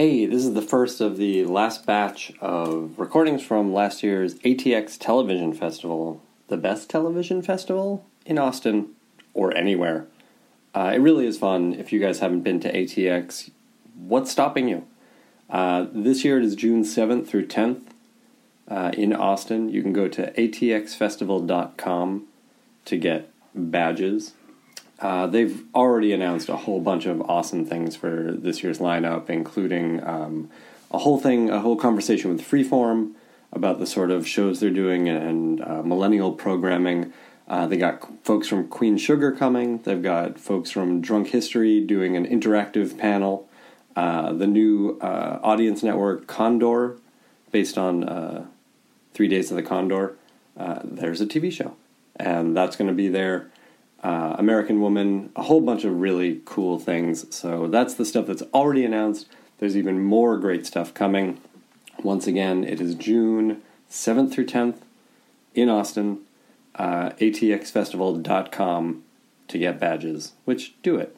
Hey, this is the first of the last batch of recordings from last year's ATX Television Festival, the best television festival in Austin or anywhere. Uh, it really is fun. If you guys haven't been to ATX, what's stopping you? Uh, this year it is June 7th through 10th uh, in Austin. You can go to atxfestival.com to get badges. Uh, they've already announced a whole bunch of awesome things for this year's lineup, including um, a whole thing, a whole conversation with Freeform about the sort of shows they're doing and uh, millennial programming. Uh, they got folks from Queen Sugar coming. They've got folks from Drunk History doing an interactive panel. Uh, the new uh, audience network Condor, based on Three Days of the Condor. there's a TV show, and that's going to be there uh, American Woman, a whole bunch of really cool things. So that's the stuff that's already announced. There's even more great stuff coming. Once again, it is June 7th through 10th in Austin. Uh, atxfestival.com to get badges, which do it.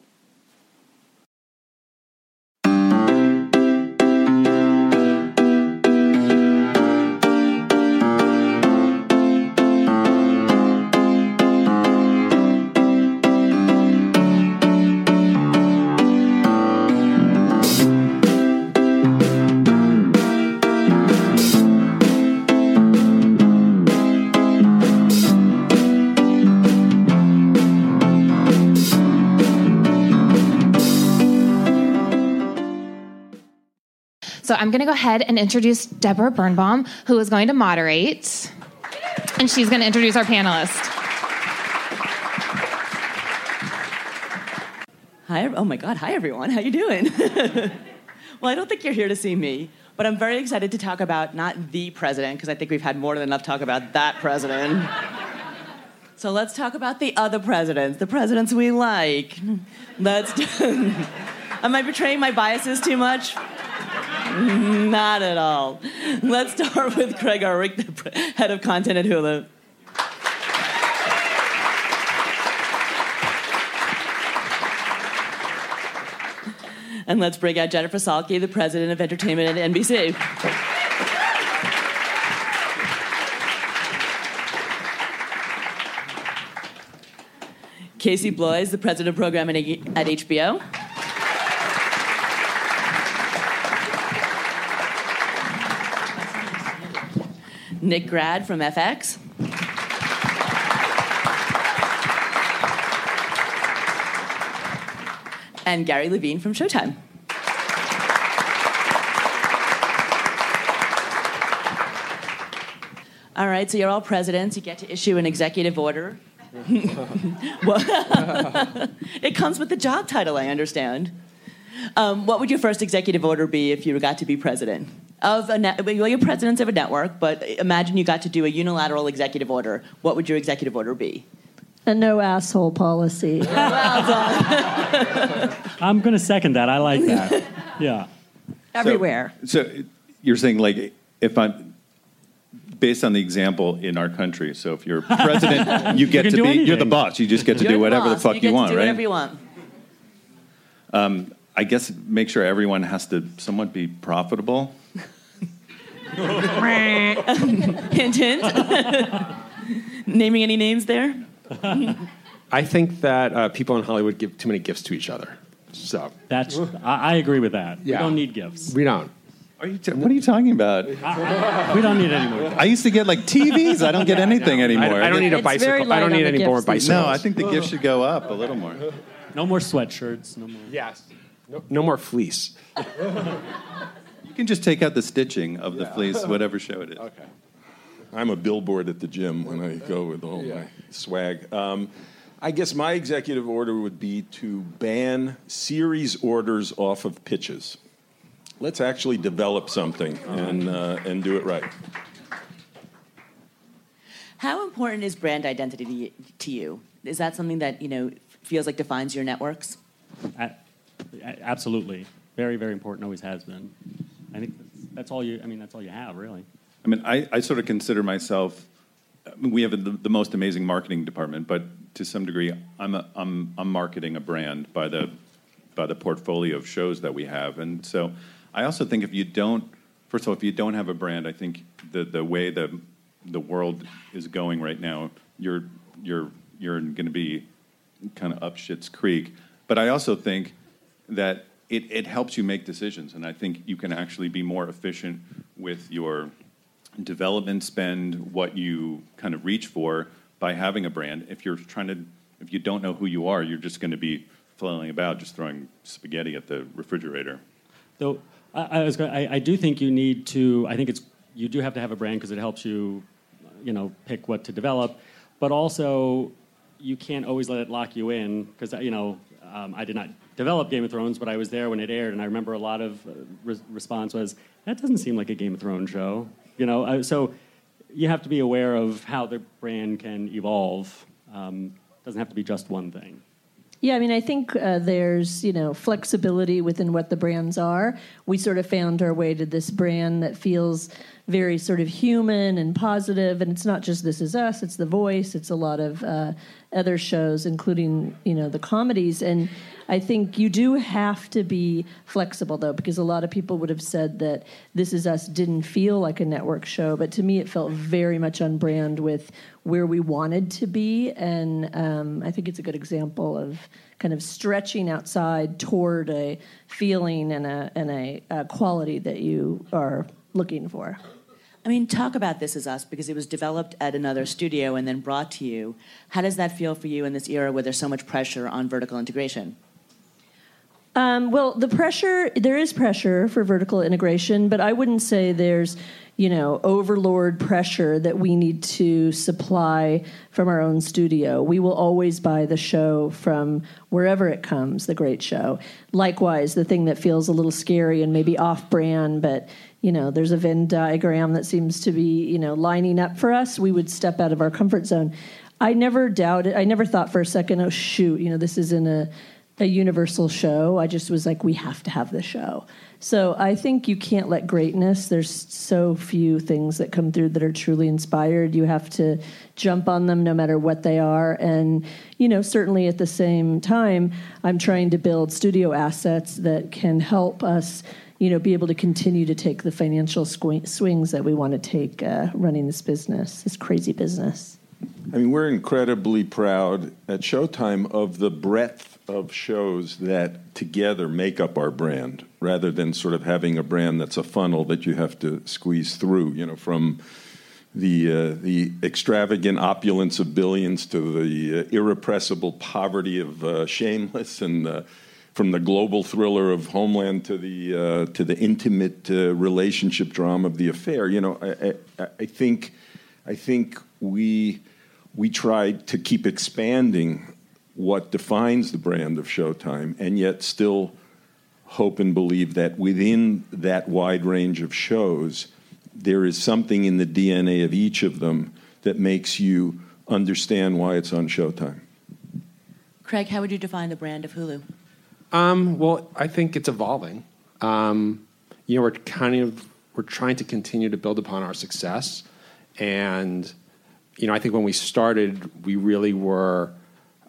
So I'm going to go ahead and introduce Debra Birnbaum, who is going to moderate, and she's going to introduce our panelist. Hi, oh my God, hi everyone, how you doing? well, I don't think you're here to see me, but I'm very excited to talk about not the president, because I think we've had more than enough talk about that president. so let's talk about the other presidents, the presidents we like. Let's. Am I betraying my biases too much? Not at all. Let's start with Craig Erwich, the head of content at Hulu. And let's bring out Jennifer Salke, the president of entertainment at NBC. Casey Bloys, the president of programming at HBO. Nick Grad from FX. And Gary Levine from Showtime. All right, so you're all presidents. You get to issue an executive order. it comes with the job title, I understand. Um, what would your first executive order be if you got to be president? Of a net, well, you're presidents of a network, but imagine you got to do a unilateral executive order. What would your executive order be? A no asshole policy. well done. I'm going to second that. I like that. Yeah. Everywhere. So, so you're saying like if I'm based on the example in our country. So if you're president, you get you to be anything. you're the boss. You just get to you're do whatever the, the fuck you, you want, right? Whatever you want. Um, I guess make sure everyone has to somewhat be profitable. hint, hint. Naming any names there? I think that uh, people in Hollywood give too many gifts to each other. So that's I, I agree with that. Yeah. We don't need gifts. We don't. Are you what are you talking about? we don't need any more. I used to get like TVs. I don't get anything anymore. I, I don't need a It's bicycle. I don't need any more bicycles. No, I think the gift should go up a little more. No more sweatshirts. No more. Yes. No, no more fleece. You can just take out the stitching of the fleece, whatever show it is. Okay. I'm a billboard at the gym when I go with all Yeah. my swag. Um, I guess my executive order would be to ban series orders off of pitches. Let's actually develop something and, uh, and do it right. How important is brand identity to you? Is that something that you know feels like defines your networks? A- a- absolutely. Very, very important. Always has been. I think that's, all you. I mean, that's all you have, really. I mean, I, I sort of consider myself. I mean, we have the, the most amazing marketing department, but to some degree, I'm a, I'm I'm marketing a brand by the by the portfolio of shows that we have. And so I also think if you don't, first of all, if you don't have a brand, I think the the way the the world is going right now, you're you're you're going to be kind of up shit's creek. But I also think that it, it helps you make decisions, and I think you can actually be more efficient with your development spend, what you kind of reach for by having a brand. If you're trying to, if you don't know who you are, you're just going to be flailing about, just throwing spaghetti at the refrigerator. So I, I was, I, I do think you need to. I think it's you do have to have a brand because it helps you, you know, pick what to develop, but also you can't always let it lock you in because you know um, I did not develop Game of Thrones, but I was there when it aired, and I remember a lot of uh, re- response was that doesn't seem like a Game of Thrones show. You know, uh, so you have to be aware of how the brand can evolve. Um, doesn't have to be just one thing. Yeah, I mean, I think uh, there's you know flexibility within what the brands are. We sort of found our way to this brand that feels very sort of human and positive, and it's not just This Is Us; it's The Voice. It's a lot of uh, other shows, including you know the comedies. And I think you do have to be flexible though, because a lot of people would have said that This Is Us didn't feel like a network show, but to me it felt very much on brand with where we wanted to be, and um, I think it's a good example of kind of stretching outside toward a feeling and a and a, a quality that you are looking for. I mean, talk about This Is Us because it was developed at another studio and then brought to you. How does that feel for you in this era where there's so much pressure on vertical integration? Um, well, the pressure, there is pressure for vertical integration, but I wouldn't say there's, you know, overlord pressure that we need to supply from our own studio. We will always buy the show from wherever it comes, the great show. Likewise, the thing that feels a little scary and maybe off brand, but, you know, there's a Venn diagram that seems to be, you know, lining up for us, we would step out of our comfort zone. I never doubted, I never thought for a second, oh, shoot, you know, this isn't a, a universal show. I just was like, we have to have the show. So I think you can't let greatness. There's so few things that come through that are truly inspired. You have to jump on them no matter what they are. And, you know, certainly at the same time, I'm trying to build studio assets that can help us, you know, be able to continue to take the financial swings that we want to take uh, running this business, this crazy business. I mean, we're incredibly proud at Showtime of the breadth of shows that together make up our brand rather than sort of having a brand that's a funnel that you have to squeeze through, you know, from the, uh, the extravagant opulence of billions to the uh, irrepressible poverty of uh, Shameless and uh, from the global thriller of Homeland to the, uh, to the intimate uh, relationship drama of The Affair. You know, I, I, I, think, I think we, we tried to keep expanding what defines the brand of Showtime, and yet still hope and believe that within that wide range of shows, there is something in the DNA of each of them that makes you understand why it's on Showtime. Craig, how would you define the brand of Hulu? Um, well, I think it's evolving. Um, you know, we're kind of we're trying to continue to build upon our success, and you know, I think when we started, we really were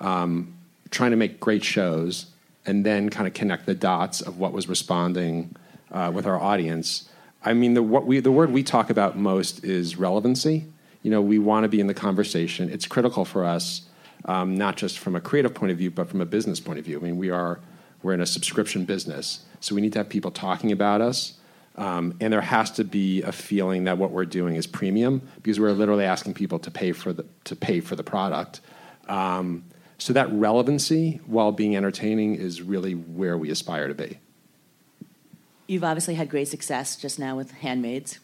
um, trying to make great shows and then kind of connect the dots of what was responding uh, with our audience. I mean, the, what we, the word we talk about most is relevancy. You know, we want to be in the conversation. It's critical for us, um, not just from a creative point of view, but from a business point of view. I mean, we are we're in a subscription business, so we need to have people talking about us. Um, and there has to be a feeling that what we're doing is premium because we're literally asking people to pay for the to pay for the product. Um, so that relevancy while being entertaining is really where we aspire to be. You've obviously had great success just now with Handmaids.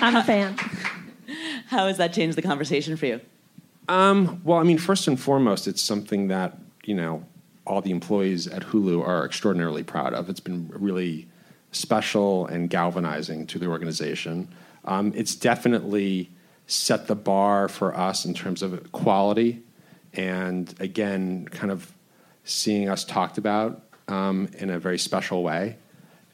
I'm a fan. How has that changed the conversation for you? Um, well, I mean, first and foremost, it's something that you know all the employees at Hulu are extraordinarily proud of. It's been really special and galvanizing to the organization. Um, it's definitely set the bar for us in terms of quality and again kind of seeing us talked about um, in a very special way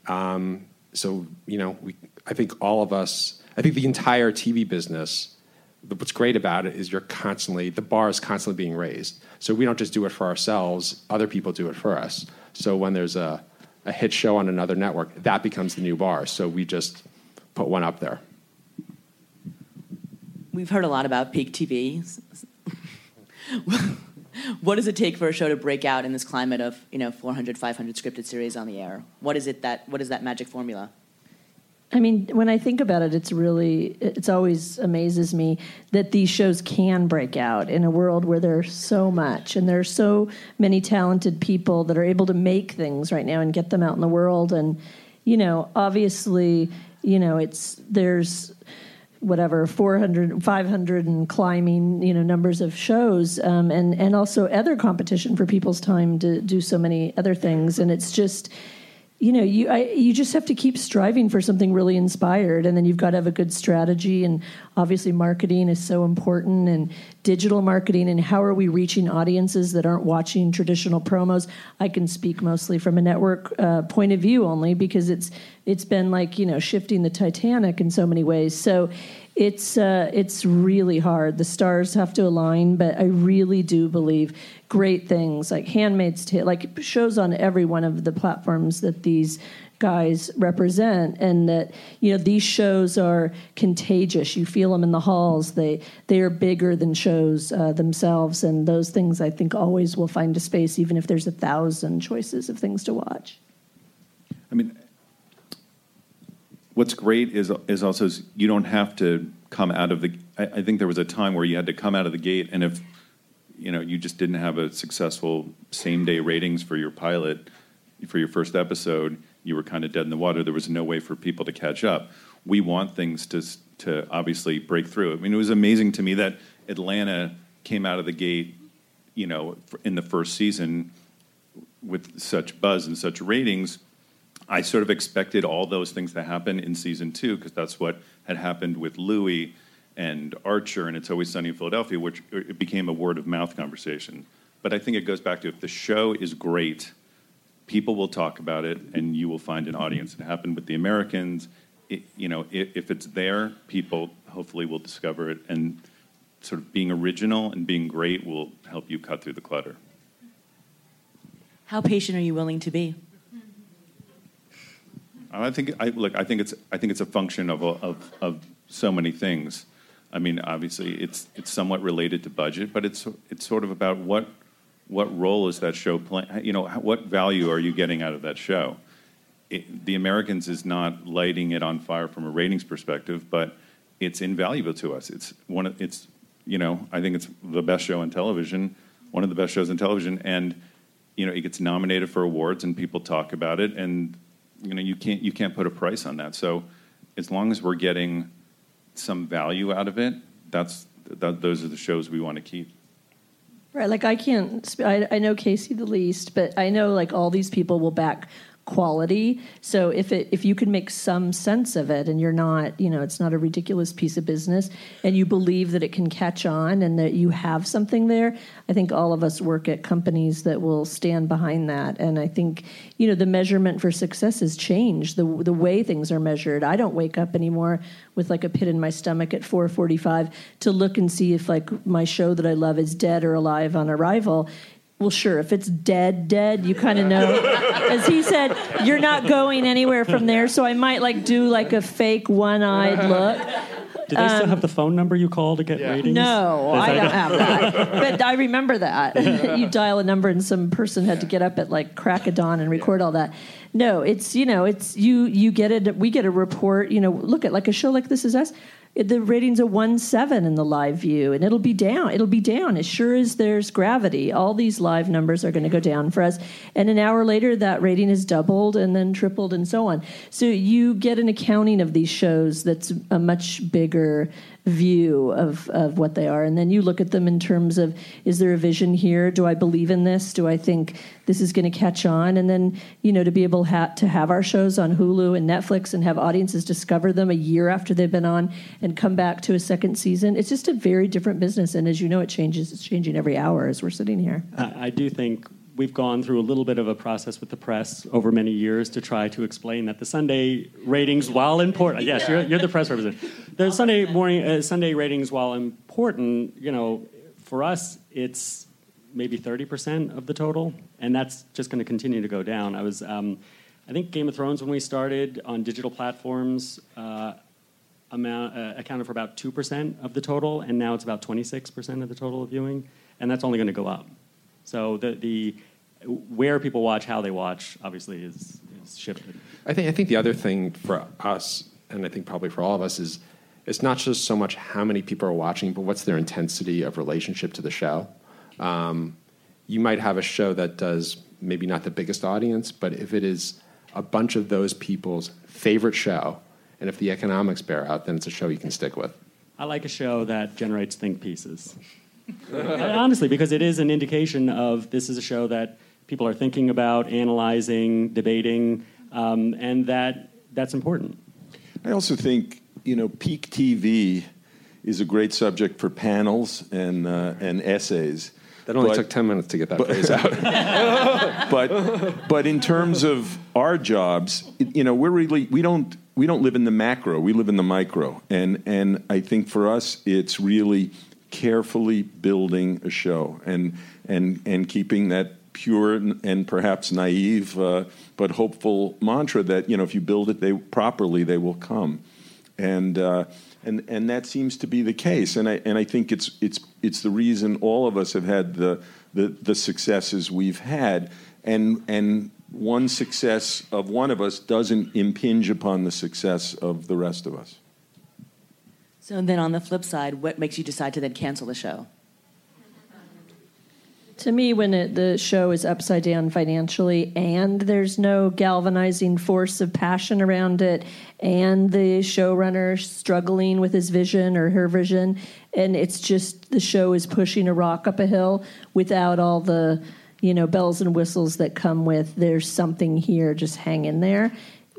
um, so you know we, i think all of us i think the entire tv business what's great about it is you're constantly the bar is constantly being raised. So we don't just do it for ourselves; other people do it for us. So when there's a a hit show on another network, that becomes the new bar. So we just put one up there. We've heard a lot about peak TV. what does it take for a show to break out in this climate of you know 400, 500 scripted series on the air? What is it that what is that magic formula? I mean, when I think about it, it's really, it's always amazes me that these shows can break out in a world where there's so much and there's so many talented people that are able to make things right now and get them out in the world. And, you know, obviously, you know, it's, there's, whatever 400 500 and climbing you know numbers of shows um, and and also other competition for people's time to do so many other things. And it's just you know you I, you just have to keep striving for something really inspired and then you've got to have a good strategy and obviously marketing is so important and digital marketing and how are we reaching audiences that aren't watching traditional promos? I can speak mostly from a network uh, point of view only because it's it's been like you know shifting the titanic in so many ways. So it's uh, it's really hard. The stars have to align, but I really do believe great things like Handmaid's Tale, like shows on every one of the platforms that these guys represent and that you know these shows are contagious. You feel them in the halls. They they are bigger than shows uh, themselves and those things i think always will find a space even if there's a thousand choices of things to watch. I mean, what's great is is also is you don't have to come out of the. I, I think there was a time where you had to come out of the gate, and if you know you just didn't have a successful same day ratings for your pilot for your first episode, you were kind of dead in the water. There was no way for people to catch up. We want things to to obviously break through. I mean, it was amazing to me that Atlanta came out of the gate, you know, in the first season with such buzz and such ratings. I sort of expected all those things to happen in season two because that's what had happened with Louie and Archer and It's Always Sunny in Philadelphia, which uh, it became a word of mouth conversation. But I think it goes back to if the show is great, people will talk about it and you will find an audience. It happened with the Americans. It, you know, if, if it's there, people hopefully will discover it. And sort of being original and being great will help you cut through the clutter. How patient are you willing to be? I think I look. I think it's. I think it's a function of of of so many things. I mean, obviously, it's it's somewhat related to budget, but it's it's sort of about what what role is that show playing? You know, what value are you getting out of that show? It, the Americans is not lighting it on fire from a ratings perspective, but it's invaluable to us. It's one. Of, it's you know, I think it's the best show on television, one of the best shows on television, and you know, it gets nominated for awards, and people talk about it, and you know you can't you can't put a price on that. So as long as we're getting some value out of it, that's that, those are the shows we want to keep. Right, like I can't. I, I know Casey the least, but I know like all these people will back quality. So if it if you can make some sense of it and you're not, you know, it's not a ridiculous piece of business and you believe that it can catch on and that you have something there, I think all of us work at companies that will stand behind that. And I think, you know, the measurement for success has changed. The the way things are measured. I don't wake up anymore with like a pit in my stomach at 4:45 to look and see if like my show that I love is dead or alive on arrival well, sure, if it's dead, dead, you kind of know. As he said, you're not going anywhere from there. So I might like do like a fake one-eyed look. Do they um, still have the phone number you call to get yeah. ratings? No, I don't have that. but I remember that. you dial a number and some person had to get up at like crack of dawn and record all that. No, it's you know, it's you you get it we get a report, you know, look at like a show like this is us the rating's are one seven in the live view, and it'll be down. It'll be down as sure as there's gravity. All these live numbers are going to go down for us, and an hour later, that rating is doubled and then tripled and so on. So you get an accounting of these shows that's a much bigger view of, of what they are. And then you look at them in terms of is there a vision here? Do I believe in this? Do I think this is going to catch on? And then, you know, to be able ha- to have our shows on Hulu and Netflix and have audiences discover them a year after they've been on and come back to a second season, it's just a very different business. And as you know, it changes. It's changing every hour as we're sitting here. I, I do think we've gone through a little bit of a process with the press over many years to try to explain that the Sunday ratings, while important, yes, you're, you're the press representative. the Sunday morning, uh, Sunday ratings, while important, you know, for us, it's maybe 30% of the total, and that's just going to continue to go down. I was, um, I think Game of Thrones, when we started on digital platforms, uh, amount, uh, accounted for about 2% of the total, and now it's about 26% of the total of viewing, and that's only going to go up. So the, the where people watch, how they watch, obviously is, is shifted. I think I think the other thing for us, and I think probably for all of us, is it's not just so much how many people are watching, but what's their intensity of relationship to the show. Um, you might have a show that does maybe not the biggest audience, but if it is a bunch of those people's favorite show, and if the economics bear out, then it's a show you can stick with. I like a show that generates think pieces. Honestly, because it is an indication of this is a show that people are thinking about, analyzing, debating, um, and that that's important. I also think you know peak TV is a great subject for panels and uh, and essays. That only But- took 10 minutes to get that phrase out. but but in terms of our jobs, you know, we're really we don't we don't live in the macro. We live in the micro, and and I think for us, it's really carefully building a show and and and keeping that pure and, perhaps naive uh, but hopeful mantra that you know if you build it they properly they will come and uh, and and that seems to be the case. And I and I think it's it's it's the reason all of us have had the the, the successes we've had. And and one success of one of us doesn't impinge upon the success of the rest of us. So then on the flip side, what makes you decide to then cancel the show? To me, when it, the show is upside down financially and there's no galvanizing force of passion around it, and the showrunner struggling with his vision or her vision, and it's just the show is pushing a rock up a hill without all the you know bells and whistles that come with there's something here, just hang in there.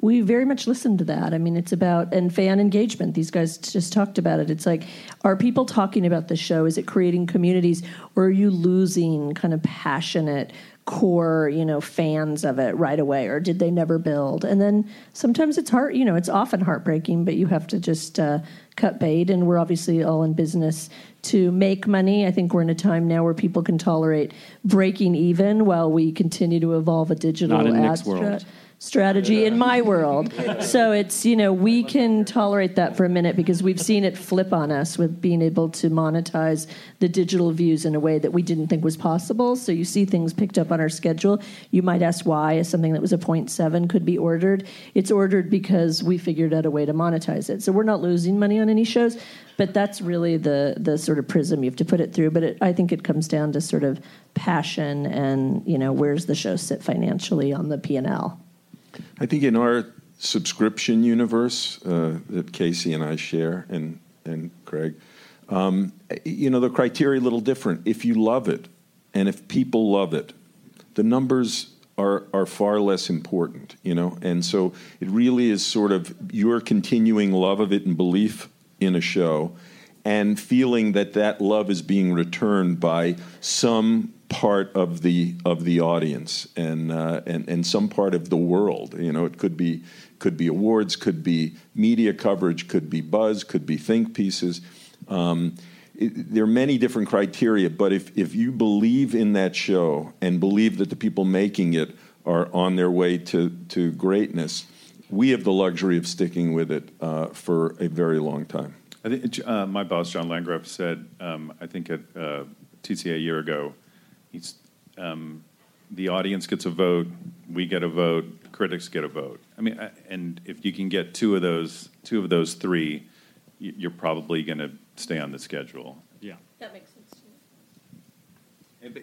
We very much listen to that. I mean, it's about and fan engagement. These guys just talked about it. It's like, are people talking about the show? Is it creating communities, or are you losing kind of passionate core, you know, fans of it right away, or did they never build? And then sometimes it's heart, you know, it's often heartbreaking, but you have to just uh, cut bait. And we're obviously all in business to make money. I think we're in a time now where people can tolerate breaking even while we continue to evolve a digital Not in ad world. Strategy in my world. So it's, you know, we can tolerate that for a minute because we've seen it flip on us with being able to monetize the digital views in a way that we didn't think was possible. So you see things picked up on our schedule. You might ask why is something that was a 0.7 could be ordered. It's ordered because we figured out a way to monetize it. So we're not losing money on any shows, but that's really the the sort of prism you have to put it through. But it, I think it comes down to sort of passion and, you know, where's the show sit financially on the P&L. I think in our subscription universe uh, that Casey and I share, and and Craig, um, you know the criteria a little different. If you love it, and if people love it, the numbers are are far less important. You know, and so it really is sort of your continuing love of it and belief in a show, and feeling that that love is being returned by some part of the of the audience and uh, and and some part of the world. You know, it could be could be awards, could be media coverage, could be buzz, could be think pieces. Um, it, there are many different criteria, but if if you believe in that show and believe that the people making it are on their way to to greatness, we have the luxury of sticking with it uh, for a very long time. I think uh, my boss John Landgraf said, um, I think at uh, TCA a year ago, um, the audience gets a vote, we get a vote, critics get a vote. I mean, I- and if you can get two of those, two of those three, you're probably going to stay on the schedule. Yeah. That makes sense.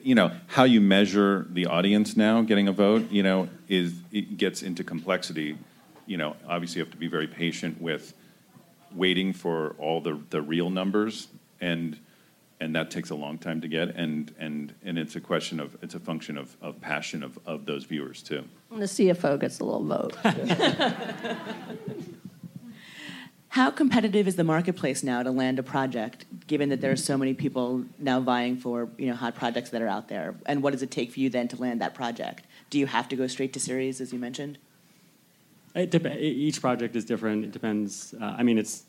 You know how you measure the audience now getting a vote. You know, is it gets into complexity. You know, obviously you have to be very patient with waiting for all the the real numbers, and and that takes a long time to get. And and and it's a question of it's a function of, of passion of, of those viewers too. And the CFO gets a little vote. How competitive is the marketplace now to land a project, given that there are so many people now vying for you know hot projects that are out there? And what does it take for you then to land that project? Do you have to go straight to series, as you mentioned? It dep- each project is different. It depends. Uh, I mean, it's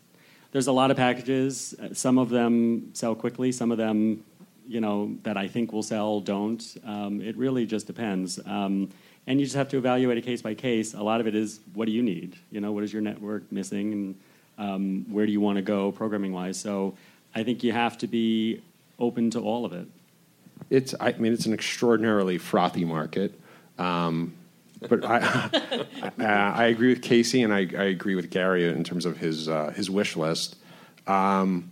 there's a lot of packages. Uh, Some of them sell quickly. Some of them, you know, that I think will sell don't. Um, it really just depends. Um, and you just have to evaluate it case by case. A lot of it is what do you need? You know, what is your network missing, and um, where do you want to go programming wise? So I think you have to be open to all of it. It's, I mean, it's an extraordinarily frothy market. Um, but I, I, I agree with Casey, and I, I agree with Gary in terms of his uh, his wish list. Um,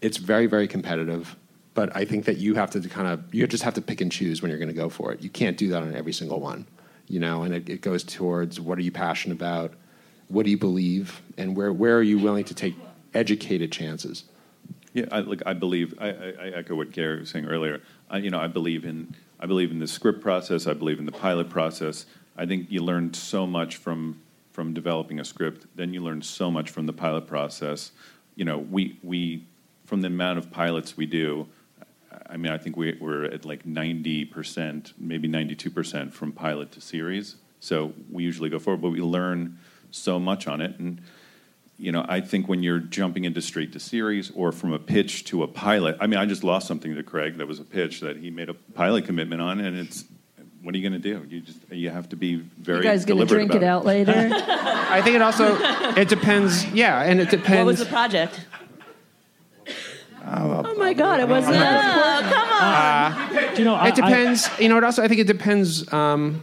it's very, very competitive, but I think that you have to kind of you just have to pick and choose when you're going to go for it. You can't do that on every single one, you know. And it, it goes towards what are you passionate about, what do you believe, and where where are you willing to take educated chances. Yeah, I, look, I believe. I, I, I echo what Gary was saying earlier. I, you know, I believe in. I believe in the script process. I believe in the pilot process. I think you learn so much from from developing a script. Then you learn so much from the pilot process. You know, we we from the amount of pilots we do. I mean, I think we, we're at like ninety percent, maybe ninety-two percent from pilot to series. So we usually go forward, but we learn so much on it and you know, I think when you're jumping into straight to series or from a pitch to a pilot, I mean, I just lost something to Craig that was a pitch that he made a pilot commitment on, and it's what are you going to do? You just you have to be very You guys going to drink it about out later? I think it also it depends. Yeah, and it depends. What was the project? oh my God, it wasn't that important. Do you know, I, It depends. you know, it also I think it depends. Um,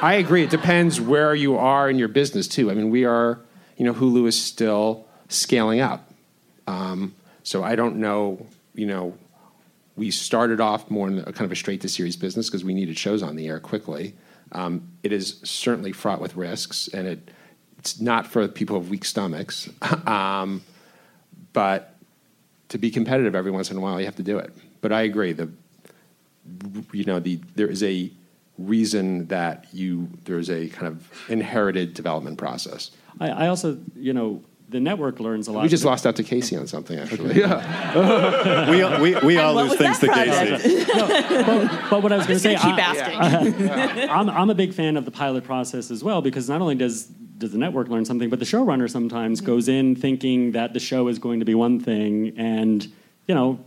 I agree. It depends where you are in your business too. I mean, we are. You know, Hulu is still scaling up. Um, so I don't know. You know, we started off more in a kind of a straight to series business because we needed shows on the air quickly. Um, it is certainly fraught with risks, and it it's not for people with weak stomachs. um, but to be competitive every once in a while, you have to do it. But I agree. The you know the there is a reason that you there's a kind of inherited development process. I, I also, you know, the network learns a lot. We just lost out to Casey on something actually. Yeah. we, we, we all lose things to that Casey. but, but what I was going to say, Keep I, asking. I'm, I'm a big fan of the pilot process as well because not only does does the network learn something, but the showrunner sometimes goes in thinking that the show is going to be one thing, and you know,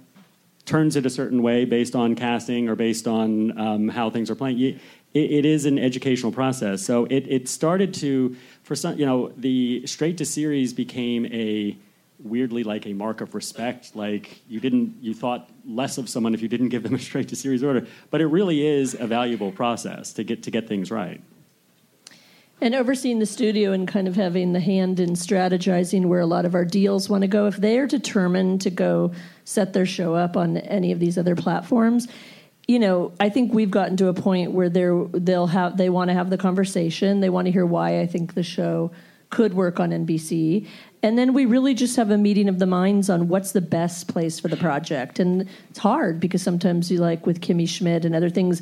turns it a certain way based on casting or based on um, how things are playing. You- It, it is an educational process. So it, it started to, for some, you know, the straight to series became a weirdly like a mark of respect. Like you didn't, you thought less of someone if you didn't give them a straight to series order. But it really is a valuable process to get to get things right. And overseeing the studio and kind of having the hand in strategizing where a lot of our deals want to go. If they are determined to go set their show up on any of these other platforms, you know, I think we've gotten to a point where they're they'll have they want to have the conversation. They want to hear why I think the show could work on NBC. And then we really just have a meeting of the minds on what's the best place for the project. And it's hard because sometimes you like with Kimmy Schmidt and other things,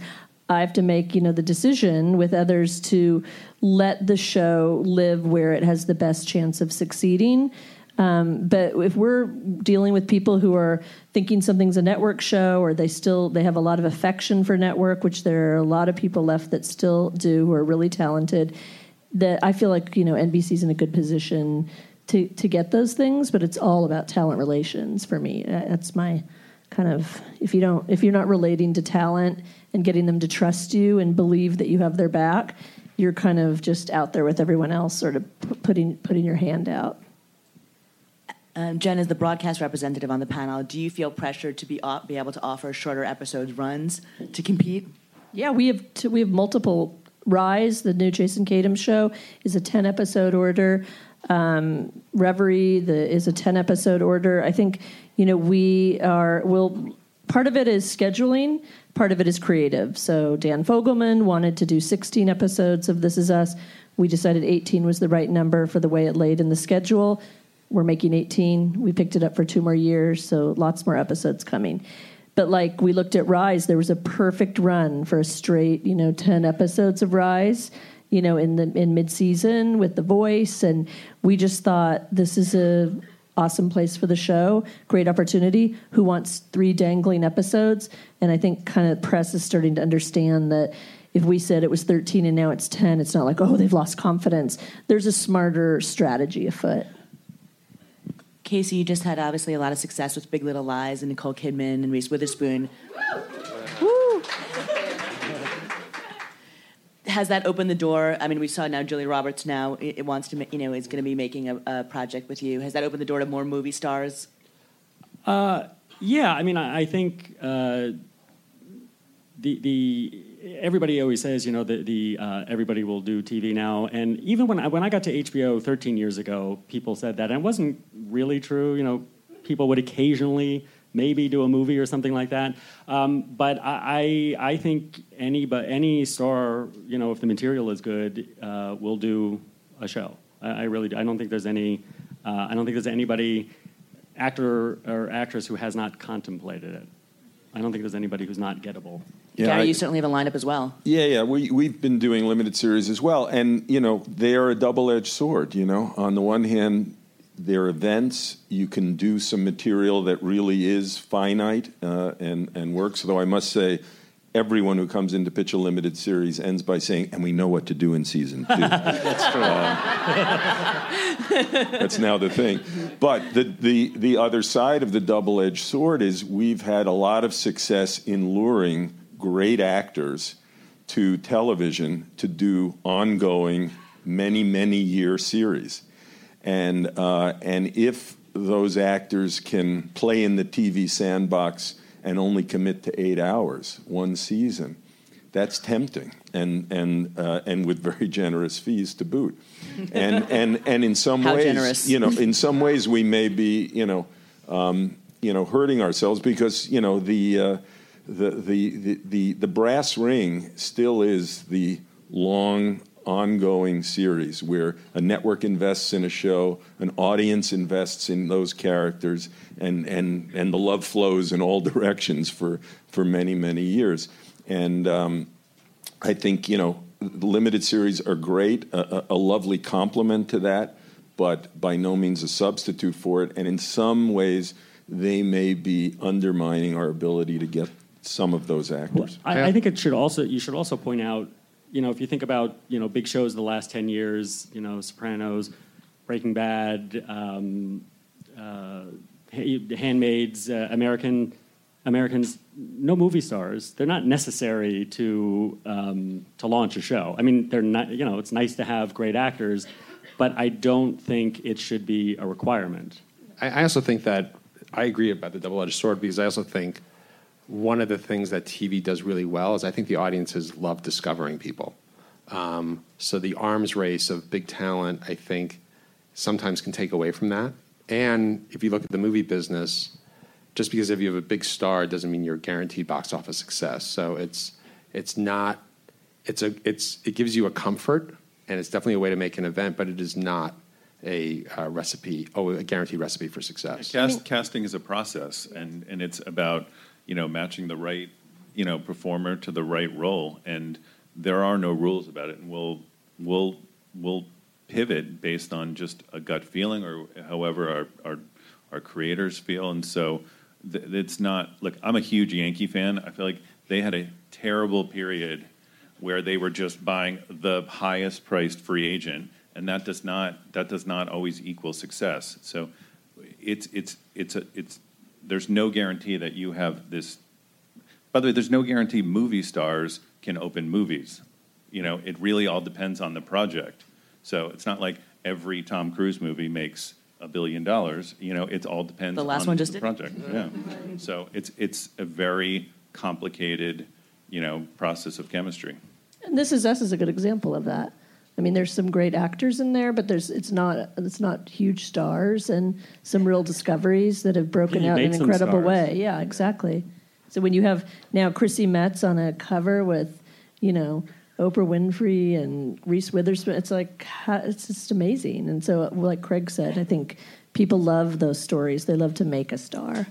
I have to make, you know, the decision with others to let the show live where it has the best chance of succeeding. Um, but if we're dealing with people who are thinking something's a network show or they still they have a lot of affection for network, which there are a lot of people left that still do who are really talented, that I feel like, you know, NBC's in a good position to, to get those things, but it's all about talent relations for me. Uh, That's my kind of if you don't if you're not relating to talent and getting them to trust you and believe that you have their back, you're kind of just out there with everyone else, sort of pu- putting putting your hand out. Um, Jen, as the broadcast representative on the panel, do you feel pressured to be o- be able to offer shorter episodes runs to compete? Yeah, we have t- we have multiple. Rise, the new Jason Katims show, is a ten episode order. Um, Reverie the, is a ten episode order. I think you know we are. Will part of it is scheduling, part of it is creative. So Dan Fogelman wanted to do sixteen episodes of This Is Us. We decided eighteen was the right number for the way it laid in the schedule. We're making 18. We picked it up for two more years, so lots more episodes coming. But like we looked at Rise, there was a perfect run for a straight, you know, 10 episodes of Rise, you know, in the in mid-season with The Voice and we just thought this is a awesome place for the show, great opportunity. Who wants three dangling episodes? And I think kind of press is starting to understand that if we said it was 13 and now it's 10, it's not like, oh, they've lost confidence. There's a smarter strategy afoot. Casey, you just had obviously a lot of success with Big Little Lies and Nicole Kidman and Reese Witherspoon. Woo! Has that opened the door? I mean, we saw now Julia Roberts now it, it wants to, ma- you know, is going to be making a, a project with you. Has that opened the door to more movie stars? Yeah, I mean, I, I think uh, the the everybody always says, you know, the the uh, everybody will do TV now, and even when I when I got to HBO 13 years ago, people said that, and it wasn't really true. You know, people would occasionally maybe do a movie or something like that, um, but I I I think any but any star, you know, if the material is good, uh, will do a show. I, I really do. I don't think there's any. Uh, I don't think there's anybody actor or actress who has not contemplated it. I don't think there's anybody who's not gettable. Yeah, Gary, I- you certainly have a lineup as well. Yeah, yeah. We we've been doing limited series as well, and you know they are a double-edged sword. You know, on the one hand, they're events. You can do some material that really is finite uh, and and works. Though I must say, everyone who comes in to pitch a limited series ends by saying, "And we know what to do in season two. That's true. that's now the thing. But the, the, the other side of the double edged sword is we've had a lot of success in luring great actors to television to do ongoing, many, many year series. And, uh, and if those actors can play in the TV sandbox and only commit to eight hours one season, that's tempting and and uh, and with very generous fees to boot and and and in some How ways generous. you know in some ways we may be you know um, you know hurting ourselves because you know the, uh, the, the the the brass ring still is the long ongoing series where a network invests in a show an audience invests in those characters and and and the love flows in all directions for for many many years and um, I think you know the limited series are great, a, a lovely complement to that, but by no means a substitute for it. And in some ways, they may be undermining our ability to get some of those actors. I, I think it should also you should also point out, you know, if you think about you know big shows the last ten years, you know, Sopranos, Breaking Bad, um, uh, Handmaids, uh, American Americans, no movie stars. They're not necessary to um, to launch a show. I mean, they're not. You know, it's nice to have great actors, but I don't think it should be a requirement. I, I also think that I agree about the double-edged sword because I also think one of the things that TV does really well is I think the audiences love discovering people. Um, so the arms race of big talent, I think, sometimes can take away from that. And if you look at the movie business, just because if you have a big star doesn't mean you're guaranteed box office success. So it's it's not it's a it's it gives you a comfort and it's definitely a way to make an event, but it is not a uh, recipe, oh, a guaranteed recipe for success. Cast, casting is a process, and, and it's about you know matching the right you know performer to the right role, and there are no rules about it, and we'll we'll we'll pivot based on just a gut feeling or however our our, our creators feel, and so th- it's not. Look, I'm a huge Yankee fan. I feel like they had a terrible period where they were just buying the highest priced free agent, and that does not that does not always equal success. So it's it's it's a it's there's no guarantee that you have this. By the way, there's no guarantee movie stars can open movies. You know, it really all depends on the project. So it's not like every Tom Cruise movie makes a billion dollars. You know, it all depends. The last on one just the did. project. Yeah. So it's it's a very complicated, you know, process of chemistry. And This Is Us is a good example of that. I mean, there's some great actors in there, but there's it's not it's not huge stars and some real discoveries that have broken out in an incredible stars. way. Yeah, exactly. So when you have now Chrissy Metz on a cover with, you know, Oprah Winfrey and Reese Witherspoon, it's like it's just amazing. And so, like Craig said, I think people love those stories. They love to make a star.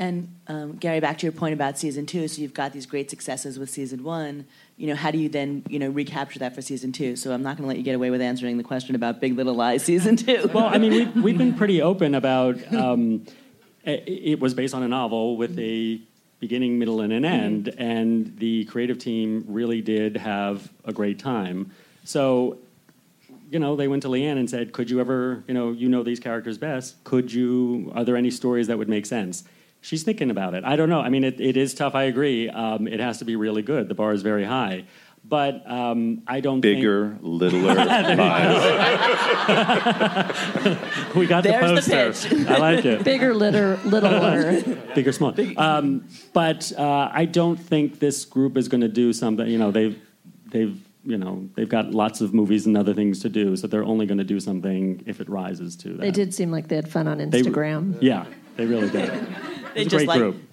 And um, Gary, back to your point about season two. So you've got these great successes with season one. You know, how do you then you know recapture that for season two? So I'm not going to let you get away with answering the question about Big Little Lies season two. Well, I mean, we've, we've been pretty open about um, it, it was based on a novel with a beginning, middle, and an end, and the creative team really did have a great time. So you know, they went to Liane and said, "Could you ever, you know, you know these characters best. Could you? Are there any stories that would make sense?" She's thinking about it. I don't know. I mean, it, it is tough. I agree. Um, it has to be really good. The bar is very high. But um, I don't Bigger, littler, lies. think we got There's the the poster. pitch. I like it. Bigger, litter, littler. big or small. Um, but uh, I don't think this group is going to do something. You know, they've they've you know they've got lots of movies and other things to do, so they're only going to do something if it rises to that. they did seem like they had fun on They- Instagram. Yeah, they really did. They just great like group.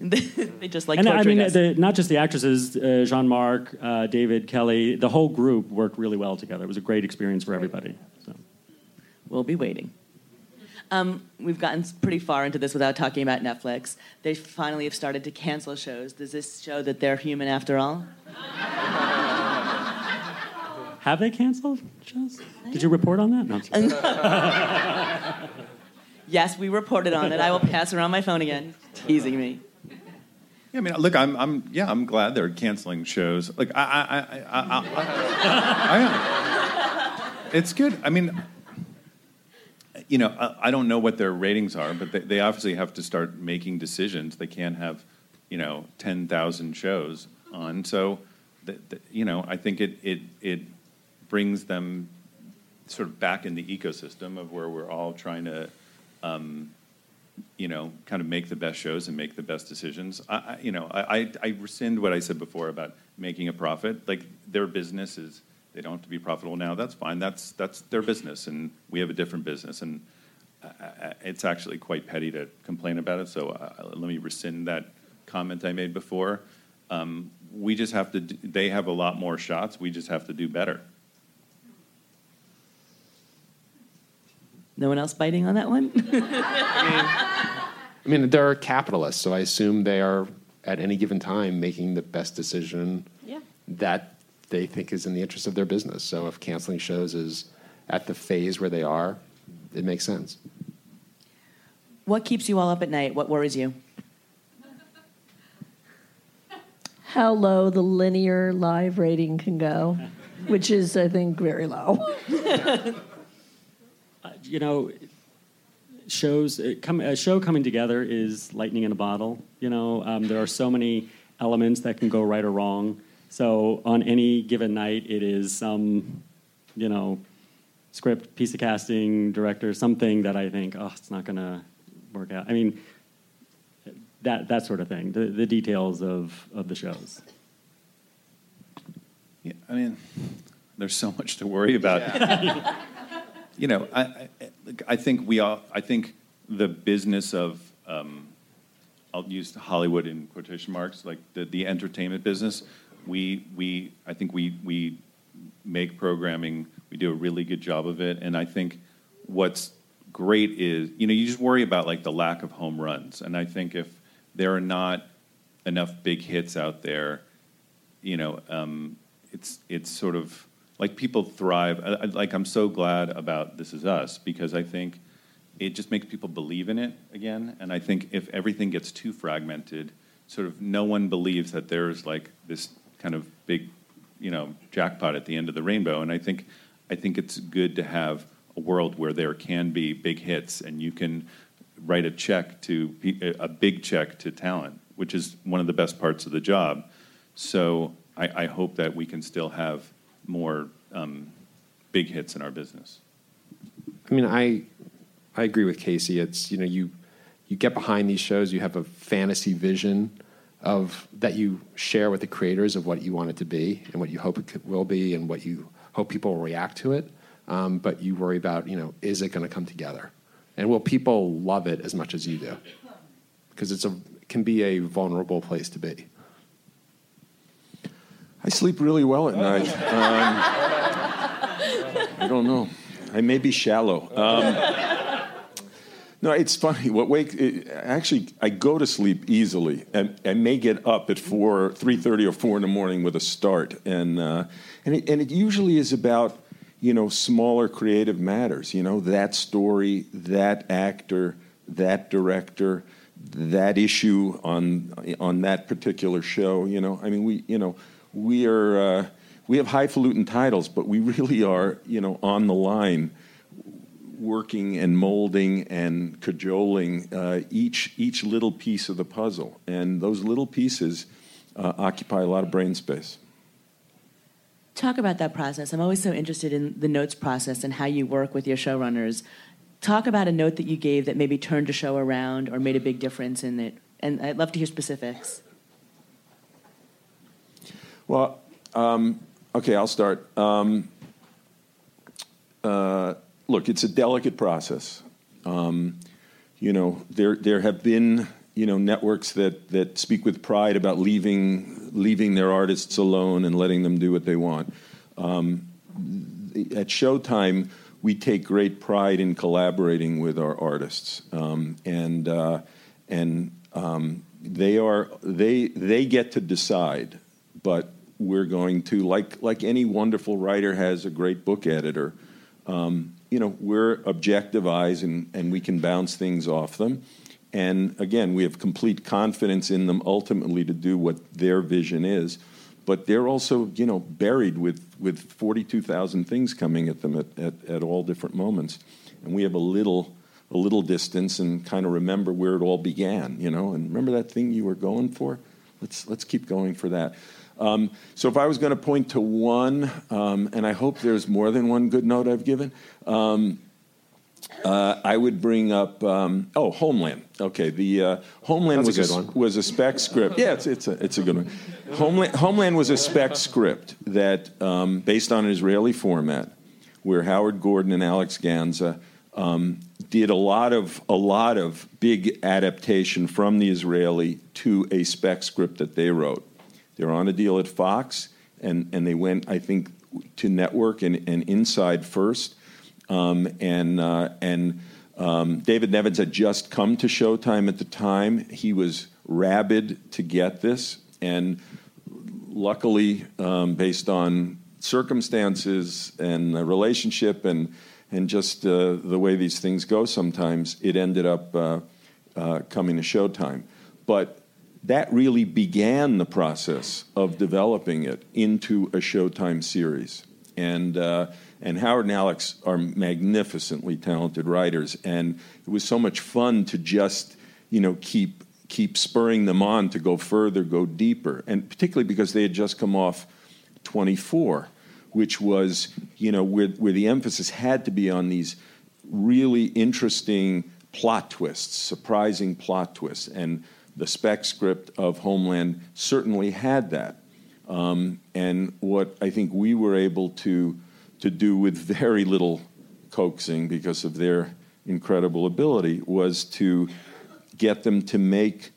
they just like and I mean, the, not just the actresses, uh, Jean Marc, uh, David, Kelly, the whole group worked really well together. It was a great experience for everybody. So. We'll be waiting. Um, we've gotten pretty far into this without talking about Netflix. They finally have started to cancel shows. Does this show that they're human after all? Have they canceled shows? Did you report on that? No. Yes, we reported on it. I will pass around my phone again. Teasing me. Yeah, I mean, look, I'm, I'm, yeah, I'm glad they're canceling shows. Like, I, I, I, I, I, I am. It's good. I mean, you know, I, I don't know what their ratings are, but they, they obviously have to start making decisions. They can't have, you know, ten thousand shows on. So, th th you know, I think it, it, it brings them sort of back in the ecosystem of where we're all trying to Um, you know, kind of make the best shows and make the best decisions. I, I, you know, I, I, I rescind what I said before about making a profit. Like their business is, they don't have to be profitable now. That's fine. That's that's their business, and we have a different business, and I, I, it's actually quite petty to complain about it. So uh, let me rescind that comment I made before. Um, we just have to. Do, they have a lot more shots. We just have to do better. No one else biting on that one? I mean, they're capitalists, so I assume they are at any given time making the best decision yeah. that they think is in the interest of their business. So if canceling shows is at the phase where they are, it makes sense. What keeps you all up at night? What worries you? How low the linear live rating can go, which is, I think, very low. Uh, you know, shows come, a show coming together is lightning in a bottle. You know, um, there are so many elements that can go right or wrong. So on any given night, it is some, you know, script, piece of casting, director, something that I think, oh, it's not going to work out. I mean, that that sort of thing. The the details of of the shows. Yeah, I mean, there's so much to worry about. you know, I, I, I think we all. I think the business of, um, I'll use Hollywood in quotation marks, like the, the entertainment business. We we I think we we make programming. We do a really good job of it, and I think what's great is you know you just worry about like the lack of home runs, and I think if there are not enough big hits out there, you know, um, it's it's sort of like people thrive. I, I, like I'm so glad about This Is Us because I think it just makes people believe in it again. And I think if everything gets too fragmented, sort of no one believes that there's like this kind of big, you know, jackpot at the end of the rainbow. And I think I think it's good to have a world where there can be big hits and you can write a check to a big check to talent, which is one of the best parts of the job. So I, I hope that we can still have more um, big hits in our business. I mean, I I agree with Casey. It's you know you you get behind these shows, you have a fantasy vision of that you share with the creators of what you want it to be and what you hope it will be and what you hope people will react to it. Um, but you worry about you know is it going to come together, and will people love it as much as you do? Because it's a it can be a vulnerable place to be. I sleep really well at night. Um, I don't know. I may be shallow. Um, no, it's funny. What wake? It, actually, I go to sleep easily, and I may get up at four, three thirty, or four in the morning with a start, and uh, and it, and it usually is about you know smaller creative matters. You know that story, that actor, that director, that issue on on that particular show. You know, I mean, we you know we are uh, we have highfalutin titles, but we really are, you know, on the line, working and molding and cajoling uh, each each little piece of the puzzle, and those little pieces uh, occupy a lot of brain space. Talk about that process. I'm always so interested in the notes process and how you work with your showrunners. Talk about a note that you gave that maybe turned a show around or made a big difference in it. And I'd love to hear specifics. Well, um, okay, I'll start. Um, uh, look, it's a delicate process. Um, you know, there there have been you know networks that that speak with pride about leaving leaving their artists alone and letting them do what they want. Um, at Showtime, we take great pride in collaborating with our artists, um, and uh, and um, they are they they get to decide, but we're going to like like any wonderful writer has a great book editor. Um, you know, we're objective eyes and, and we can bounce things off them. And again, we have complete confidence in them ultimately to do what their vision is. But they're also, you know, buried with, with 42,000 things coming at them at, at, at all different moments. And we have a little, a little distance and kind of remember where it all began, you know, and remember that thing you were going for? Let's, let's keep going for that. Um, so if I was going to point to one, um, and I hope there's more than one good note I've given, um, uh, I would bring up um, oh Homeland. Okay, the uh, Homeland That's was a good one. was a spec script. Yeah, it's it's a it's a good one. Homeland Homeland was a spec script that um, based on an Israeli format, where Howard Gordon and Alex Gansa um, did a lot of a lot of big adaptation from the Israeli to a spec script that they wrote. They were on a deal at Fox, and, and they went, I think, to network and, and inside first. Um, and uh, and um, David Nevins had just come to Showtime at the time. He was rabid to get this, and luckily, um, based on circumstances and the relationship and and just uh, the way these things go, sometimes it ended up uh, uh, coming to Showtime. But that really began the process of developing it into a Showtime series. And, uh, and Howard and Alex are magnificently talented writers, and it was so much fun to just, you know, keep keep spurring them on to go further, go deeper, and particularly because they had just come off 24, which was, you know, where, where the emphasis had to be on these really interesting plot twists, surprising plot twists, and the spec script of Homeland certainly had that. Um, and what I think we were able to, to do with very little coaxing because of their incredible ability was to get them to make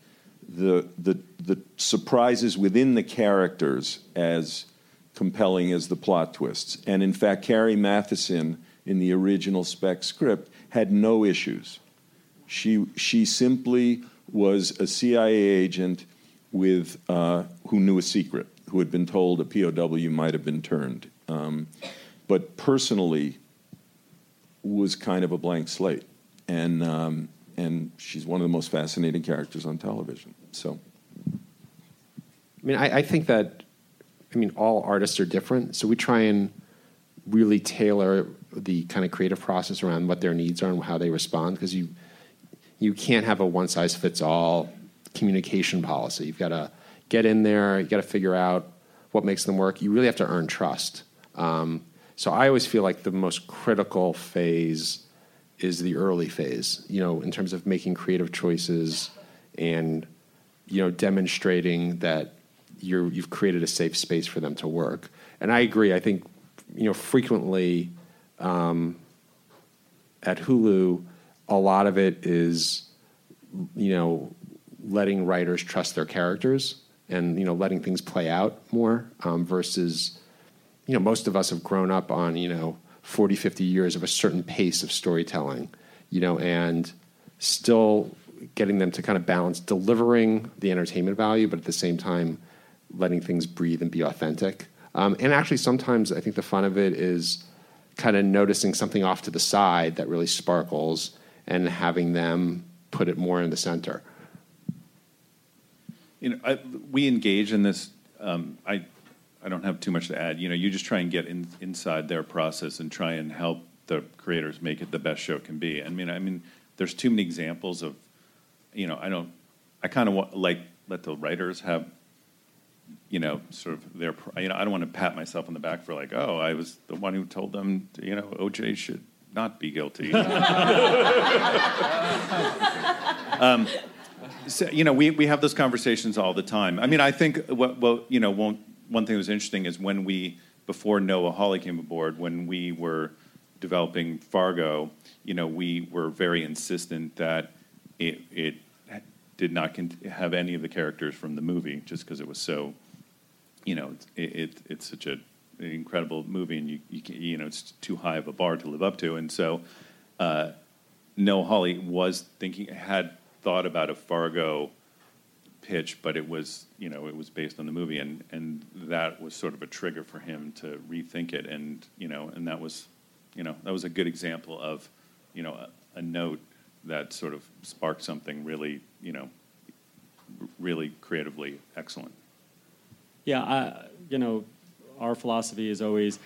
the, the, the surprises within the characters as compelling as the plot twists. And in fact, Carrie Mathison in the original spec script had no issues. She, she simply was a CIA agent with uh, who knew a secret, who had been told a POW might have been turned, um, but personally was kind of a blank slate, and um, and she's one of the most fascinating characters on television. So, I mean, I, I think that, I mean, all artists are different, so we try and really tailor the kind of creative process around what their needs are and how they respond. Because you you can't have a one size fits all communication policy. You've got to get in there, you got to figure out what makes them work. You really have to earn trust. Um, so I always feel like the most critical phase is the early phase, you know, in terms of making creative choices and, you know, demonstrating that you're, you've created a safe space for them to work. And I agree. I think, you know, frequently um, at Hulu, a lot of it is, you know, letting writers trust their characters and you know letting things play out more um, versus, you know, most of us have grown up on you know 40, 50 years of a certain pace of storytelling, you know, and still getting them to kind of balance delivering the entertainment value, but at the same time letting things breathe and be authentic. Um, and actually, sometimes I think the fun of it is kind of noticing something off to the side that really sparkles and having them put it more in the center. You know, I, we engage in this. Um, I I don't have too much to add. You know, you just try and get in, inside their process and try and help the creators make it the best show it can be. I mean, I mean, there's too many examples of, you know, I don't, I kind of like let the writers have, you know, sort of their, you know, I don't want to pat myself on the back for like, oh, I was the one who told them, you know, OJ should not be guilty. um, so, you know, we, we have those conversations all the time. I mean, I think what, well, you know, one, one thing that was interesting is when we, before Noah Hawley came aboard, when we were developing Fargo, you know, we were very insistent that it, it did not con- have any of the characters from the movie just because it was so, you know, it, it, it's such a, incredible movie and you, you, can, you know, it's too high of a bar to live up to. And so uh, Noah Hawley was thinking, had thought about a Fargo pitch, but it was you know it was based on the movie, and and that was sort of a trigger for him to rethink it, and you know, and that was you know that was a good example of you know a, a note that sort of sparked something really you know really creatively excellent. Yeah, I, you know, our philosophy is always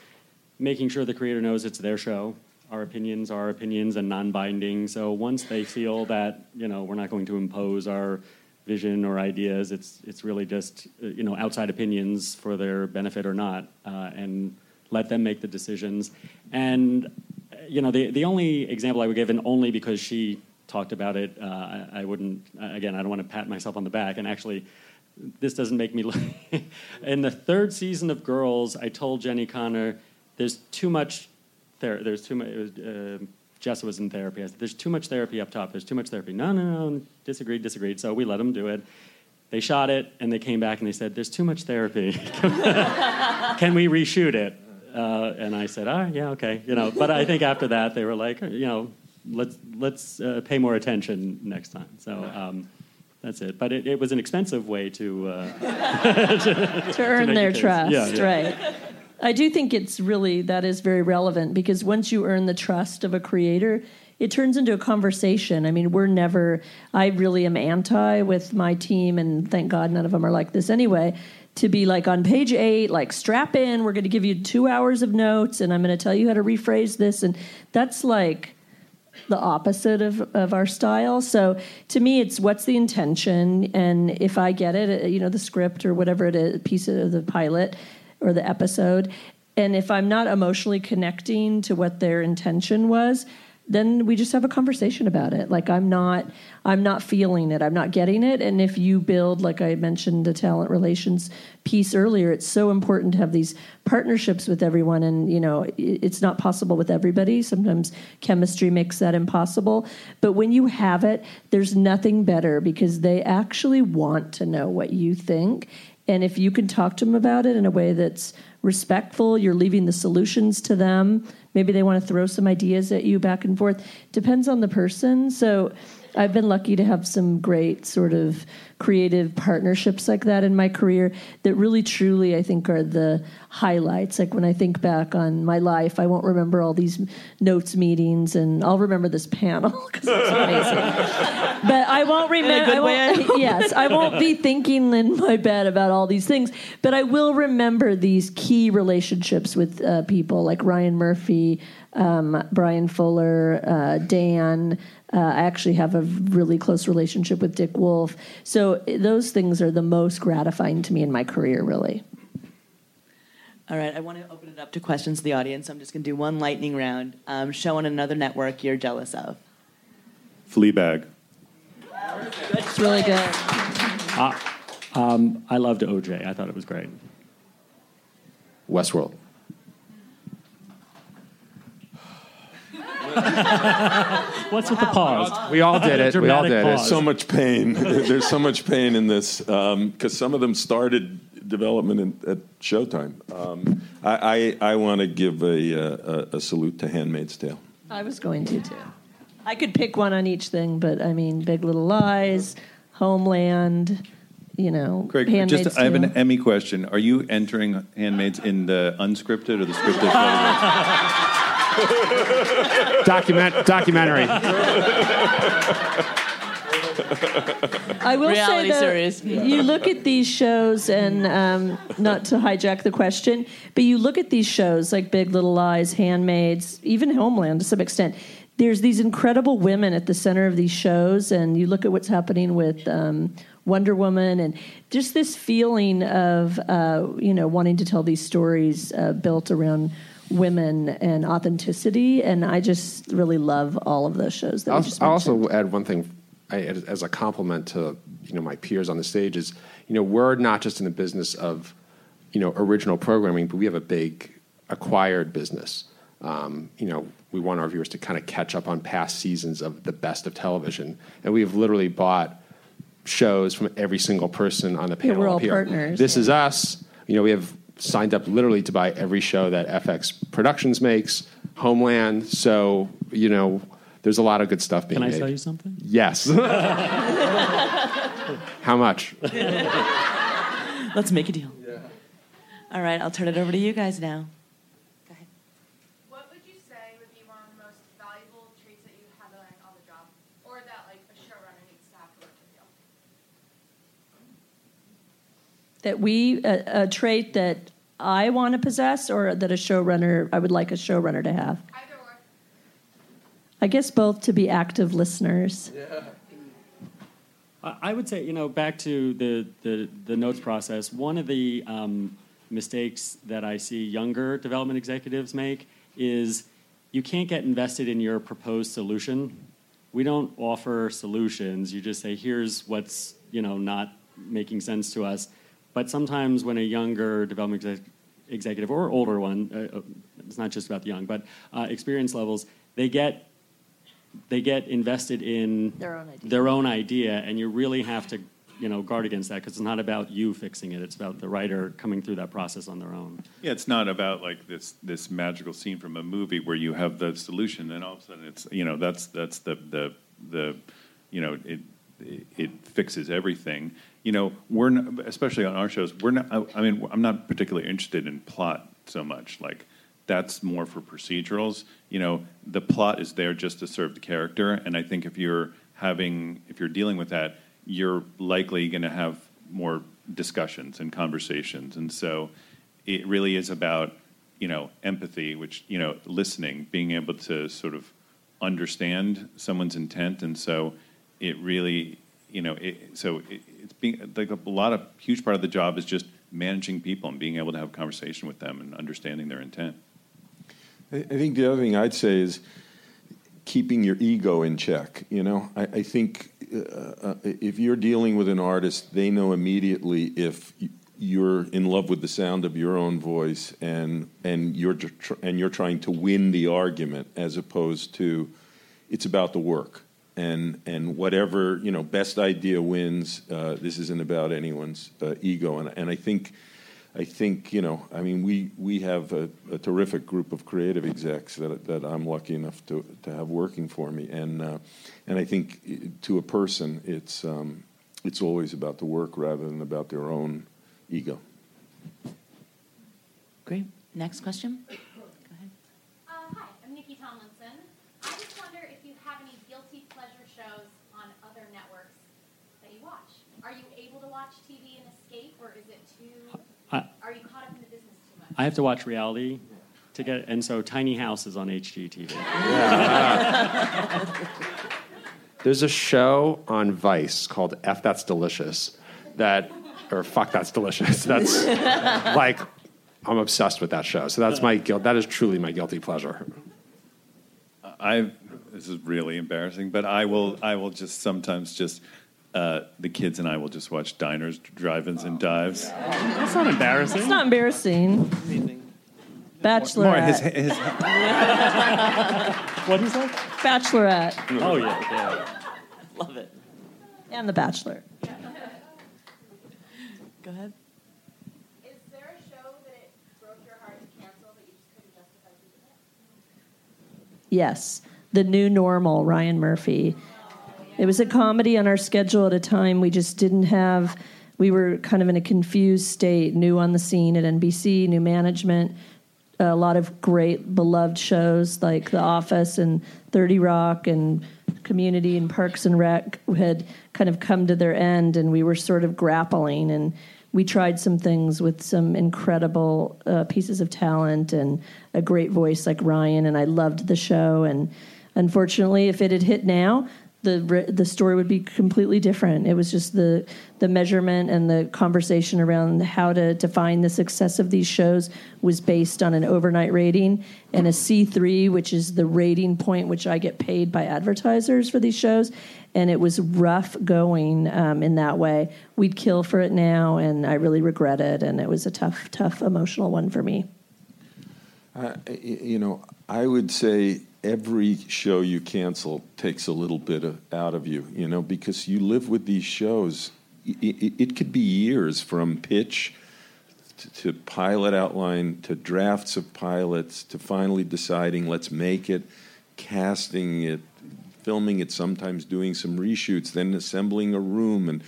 making sure the creator knows it's their show our opinions are opinions and non-binding. So once they feel that you know we're not going to impose our vision or ideas, it's it's really just you know outside opinions for their benefit or not, uh, and let them make the decisions. And you know the the only example I would give, and only because she talked about it, uh, I, I wouldn't. Again, I don't want to pat myself on the back, and actually. This doesn't make me look. in the third season of Girls, I told Jenni Konner, "There's too much there, there's too much. Uh, Jess was in therapy. I said, "There's too much therapy up top. There's too much therapy." No, no, no. Disagreed, disagreed. So we let them do it. They shot it, and they came back and they said, "There's too much therapy. Can we reshoot it?" Uh, and I said, "Ah, yeah, okay." You know, but I think after that they were like, you know, let's let's uh, pay more attention next time. So. Um, that's it. But it, it, was an expensive way to uh, to, to, earn to their trust, yeah, yeah. right? I do think it's really that is very relevant because once you earn the trust of a creator, it turns into a conversation. I mean, we're never, I really am anti with my team, and thank God none of them are like this anyway. To be like on page eight, like strap in, we're going to give you two hours of notes, and I'm going to tell you how to rephrase this. And that's like the opposite of, of our style. So to me, it's what's the intention, and if I get it, uh, you know, the script or whatever it is, piece of the pilot, or the episode. And if I'm not emotionally connecting to what their intention was, then we just have a conversation about it. Like i'm not i'm not feeling it. I'm not getting it. And if you build like i mentioned the talent relations piece earlier it's so important to have these partnerships with everyone. And you know it's not possible with everybody. Sometimes chemistry makes that impossible. But when you have it there's nothing better because they actually want to know what you think. And if you can talk to them about it in a way that's respectful, you're leaving the solutions to them. Maybe they want to throw some ideas at you back and forth. Depends on the person. So I've been lucky to have some great sort of creative partnerships like that in my career that really truly I think are the highlights. Like when I think back on my life, I won't remember all these notes meetings and I'll remember this panel because it's amazing. but I won't remember. I won't, yes, I won't be thinking in my bed about all these things, but I will remember these key relationships with uh, people like Ryan Murphy, um, Bryan Fuller, uh, Dan. Uh, I actually have a really close relationship with Dick Wolf. So those things are the most gratifying to me in my career, really. All right, I want to open it up to questions to the audience. I'm just going to do one lightning round. Um, show on another network you're jealous of. Fleabag. That's really good. Uh, um, I loved OJ. I thought it was great. Westworld. What's with the pause? We all did it. We all did it. There's So much pain. There's so much pain in this because um, some of them started development in, at Showtime. Um, I, I, I want to give a, a, a salute to Handmaid's Tale. I was going to too. I could pick one on each thing, but I mean, Big Little Lies, Homeland, you know, Greg, Handmaid's just I have an Emmy question. Are you entering Handmaids in the unscripted or the scripted category? Document, documentary. I will Reality say though, series. you look at these shows, and um, not to hijack the question, but you look at these shows like Big Little Lies, Handmaids, even Homeland to some extent. There's these incredible women at the center of these shows, and you look at what's happening with um, Wonder Woman, and just this feeling of uh, you know wanting to tell these stories uh, built around women and authenticity. And I just really love all of those shows that I'll, just I'll also add one thing I, as, a compliment to you know my peers on the stage is you know we're not just in the business of you know original programming, but we have a big acquired business. Um, you know, we want our viewers to kind of catch up on past seasons of the best of television, and we have literally bought shows from every single person on the panel. we're all here. partners. This is us. You know, we have signed up literally to buy every show that FX Productions makes, Homeland. So you know, there's a lot of good stuff being Can I made. sell you something? Yes. How much? Let's make a deal. All right, I'll turn it over to you guys now. Go ahead. What would you say would be one of the most valuable traits that you have learned on the job, or that like a showrunner needs to have to work with you? That we a, a trait that I want to possess, or that a showrunner I would like a showrunner to have. Either or. I guess both to be active listeners. I I would say, you know, back to the, the, the notes process, one of the um, mistakes that I see younger development executives make is you can't get invested in your proposed solution. We don't offer solutions. You just say, here's what's, you know, not making sense to us. But sometimes when a younger development exec- executive or older one, uh, uh, it's not just about the young, but uh, experience levels, they get they get invested in Their own idea. their own idea, and you really have to, you know, guard against that because it's not about you fixing it; it's about the writer coming through that process on their own. Yeah, it's not about like this this magical scene from a movie where you have the solution, and all of a sudden it's you know that's that's the the the you know it it, it fixes everything. You know, we're not, especially on our shows. We're not. I, I mean, I'm not particularly interested in plot so much. Like that's more for procedurals. You know, the plot is there just to serve the character, and I think if you're having if you're dealing with that, you're likely going to have more discussions and conversations, and so it really is about you know empathy, which you know listening, being able to sort of understand someone's intent, and so it really you know it, so it, it's being like a lot of huge part of the job is just managing people and being able to have conversation with them and understanding their intent. I think the other thing I'd say is keeping your ego in check. You know, I, I think uh, uh, if you're dealing with an artist, they know immediately if you're in love with the sound of your own voice and and you're tr- and you're trying to win the argument as opposed to it's about the work and and whatever you know best idea wins. Uh, this isn't about anyone's uh, ego, and and I think. I think you know. I mean, we we have a, a terrific group of creative execs that that I'm lucky enough to to have working for me, and uh, and I think to a person, it's um, it's always about the work rather than about their own ego. Great. Next question. Uh, hi, I'm Nikki Tomlinson. I just wonder if you have any guilty pleasure shows on other networks that you watch. Are you able to watch TV and escape, or is it too? I- are you caught up in the business too much? I have to watch reality to get, and so Tiny House is on HGTV. There's a show on Vice called F That's Delicious that, or Fuck That's Delicious. That's like, I'm obsessed with that show. So that's my guilt. That is truly my guilty pleasure. I this is really embarrassing, but I will I will just sometimes just uh, the kids and I will just watch diners, drive-ins, and dives. That's not embarrassing. It's not embarrassing. Bachelorette. More his, his, What is that? Bachelorette Oh yeah, yeah. Love it. and The Bachelor. Go ahead. Is there a show that broke your heart to cancel that you just couldn't justify keeping it? Yes, The New Normal, Ryan Murphy. It was a comedy on our schedule at a time we just didn't have. We were kind of in a confused state, new on the scene at NBC, new management, a lot of great beloved shows like The Office and 30 Rock and community and Parks and Rec had kind of come to their end, and we were sort of grappling. And we tried some things with some incredible uh, pieces of talent and a great voice like Ryan, and I loved the show. And unfortunately, if it had hit now, the the story would be completely different. It was just the the measurement and the conversation around how to define the success of these shows was based on an overnight rating and a C3, which is the rating point which I get paid by advertisers for these shows. And it was rough going um, in that way. We'd kill for it now, and I really regret it. And it was a tough, tough emotional one for me. Uh, you know, I would say every show you cancel takes a little bit of, out of you, you know, because you live with these shows. I- I- It, could be years from pitch to, to pilot outline to drafts of pilots to finally deciding let's make it, casting it, filming it, sometimes doing some reshoots, then assembling a room and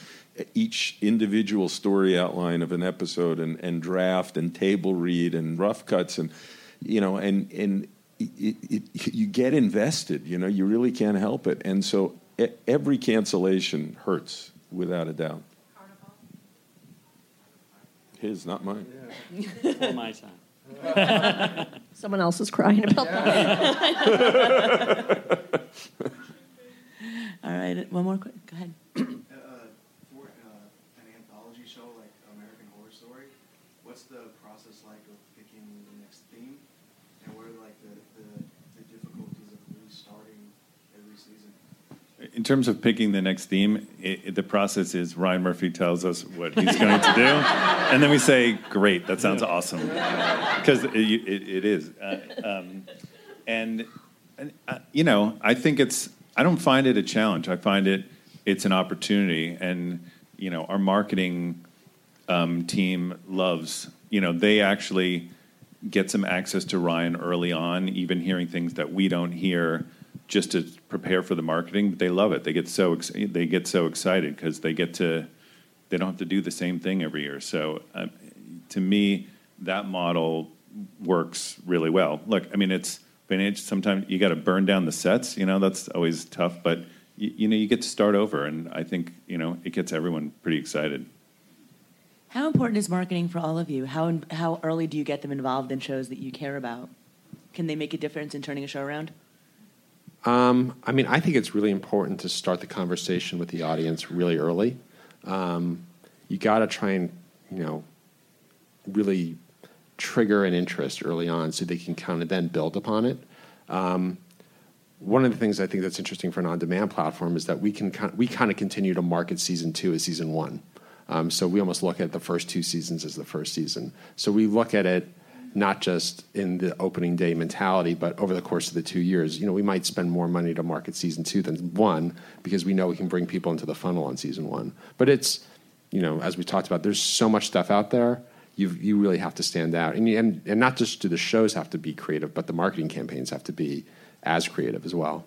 each individual story outline of an episode and, and draft and table read and rough cuts and you know and and it, it, you get invested you know you really can't help it. And so e- every cancellation hurts without a doubt. His not mine. For my time. Someone else is crying about that. All right, one more. Quick. Go ahead. uh, for uh, an anthology show like American Horror Story, what's the process like of picking the next theme, and what are like the, the, the difficulties of restarting every season? In terms of picking the next theme, it, it- the process is Ryan Murphy tells us what he's going to do, and then we say, "Great, that sounds awesome," because it, it, it is. Uh, um, and and uh, you know, I think it's. I don't find it a challenge. I find it it's an opportunity, and you know, our marketing um, team loves. You know, they actually get some access to Ryan early on, even hearing things that we don't hear, just to prepare for the marketing. But they love it. They get so ex- they get so excited because they get to they don't have to do the same thing every year. So, um, to me, that model works really well. Look, I mean, it's financial. Sometimes you got to burn down the sets. You know, that's always tough. But you, you know, you get to start over, and I think you know it gets everyone pretty excited. How important is marketing for all of you? How how early do you get them involved in shows that you care about? Can they make a difference in turning a show around? Um, I mean, I think it's really important to start the conversation with the audience really early. Um, you got to try and, you know, really trigger an interest early on so they can kind of then build upon it. Um, one of the things I think that's interesting for an on-demand platform is that we can we kind of continue to market season two as season one. Um, so we almost look at the first two seasons as the first season. So we look at it not just in the opening day mentality, but over the course of the two years. You know, we might spend more money to market season two than one because we know we can bring people into the funnel on season one. But it's, you know, as we talked about, there's so much stuff out there. You you really have to stand out, and and and not just do the shows have to be creative, but the marketing campaigns have to be as creative as well.